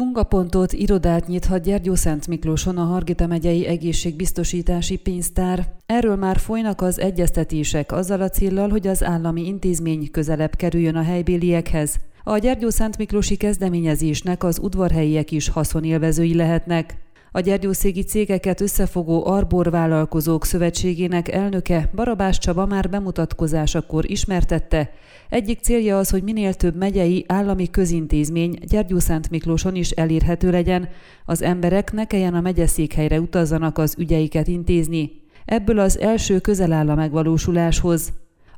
Munkapontot, irodát nyithat Gyergyó Szent Miklóson a Hargita megyei egészségbiztosítási pénztár. Erről már folynak az egyeztetések azzal a céllal, hogy az állami intézmény közelebb kerüljön a helybéliekhez. A Gyergyó Szent Miklósi kezdeményezésnek az udvarhelyiek is haszonélvezői lehetnek. A gyergyószégi cégeket összefogó Arbor Vállalkozók Szövetségének elnöke Barabás Csaba már bemutatkozásakor ismertette. Egyik célja az, hogy minél több megyei állami közintézmény Gyergyószánt Miklóson is elérhető legyen, az emberek ne kelljen a megyeszékhelyre utazzanak az ügyeiket intézni. Ebből az első közel áll a megvalósuláshoz.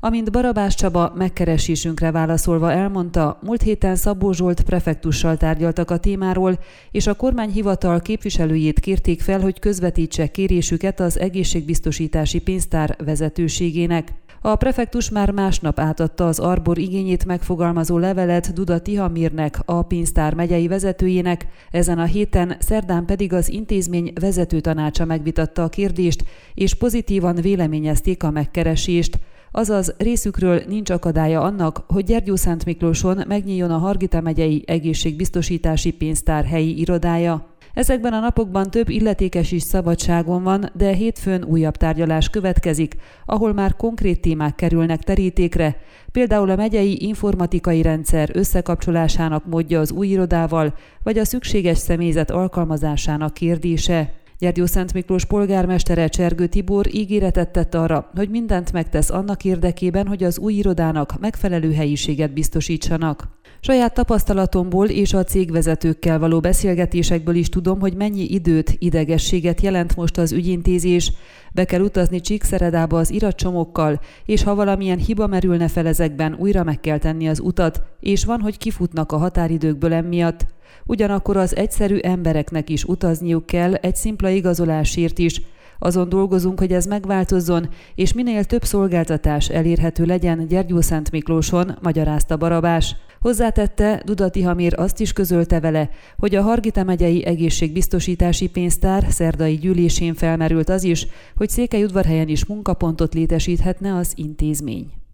Amint Barabás Csaba megkeresésünkre válaszolva elmondta, múlt héten Szabó Zsolt prefektussal tárgyaltak a témáról, és a kormányhivatal képviselőjét kérték fel, hogy közvetítse kérésüket az egészségbiztosítási pénztár vezetőségének. A prefektus már másnap átadta az Arbor igényét megfogalmazó levelet Duda Tihamirnek, a pénztár megyei vezetőjének, ezen a héten szerdán pedig az intézmény vezető tanácsa megvitatta a kérdést, és pozitívan véleményezték a megkeresést – azaz részükről nincs akadálya annak, hogy Gyergyó Szent Miklóson megnyíljon a Hargita megyei egészségbiztosítási pénztár helyi irodája. Ezekben a napokban több illetékes is szabadságon van, de hétfőn újabb tárgyalás következik, ahol már konkrét témák kerülnek terítékre, például a megyei informatikai rendszer összekapcsolásának módja az új irodával, vagy a szükséges személyzet alkalmazásának kérdése. Gyergyó Szent Miklós polgármestere Csergő Tibor ígéretet tett arra, hogy mindent megtesz annak érdekében, hogy az új irodának megfelelő helyiséget biztosítsanak. Saját tapasztalatomból és a cégvezetőkkel való beszélgetésekből is tudom, hogy mennyi időt, idegességet jelent most az ügyintézés. Be kell utazni Csíkszeredába az iratcsomokkal, és ha valamilyen hiba merülne fel ezekben, újra meg kell tenni az utat, és van, hogy kifutnak a határidőkből emiatt. Ugyanakkor az egyszerű embereknek is utazniuk kell egy szimpla igazolásért is, azon dolgozunk, hogy ez megváltozzon, és minél több szolgáltatás elérhető legyen Gyergyószánt Miklóson, magyarázta Barabás. Hozzátette, Dudati Hamír azt is közölte vele, hogy a Hargita megyei egészségbiztosítási pénztár szerdai gyűlésén felmerült az is, hogy Székelyudvarhelyen is munkapontot létesíthetne az intézmény.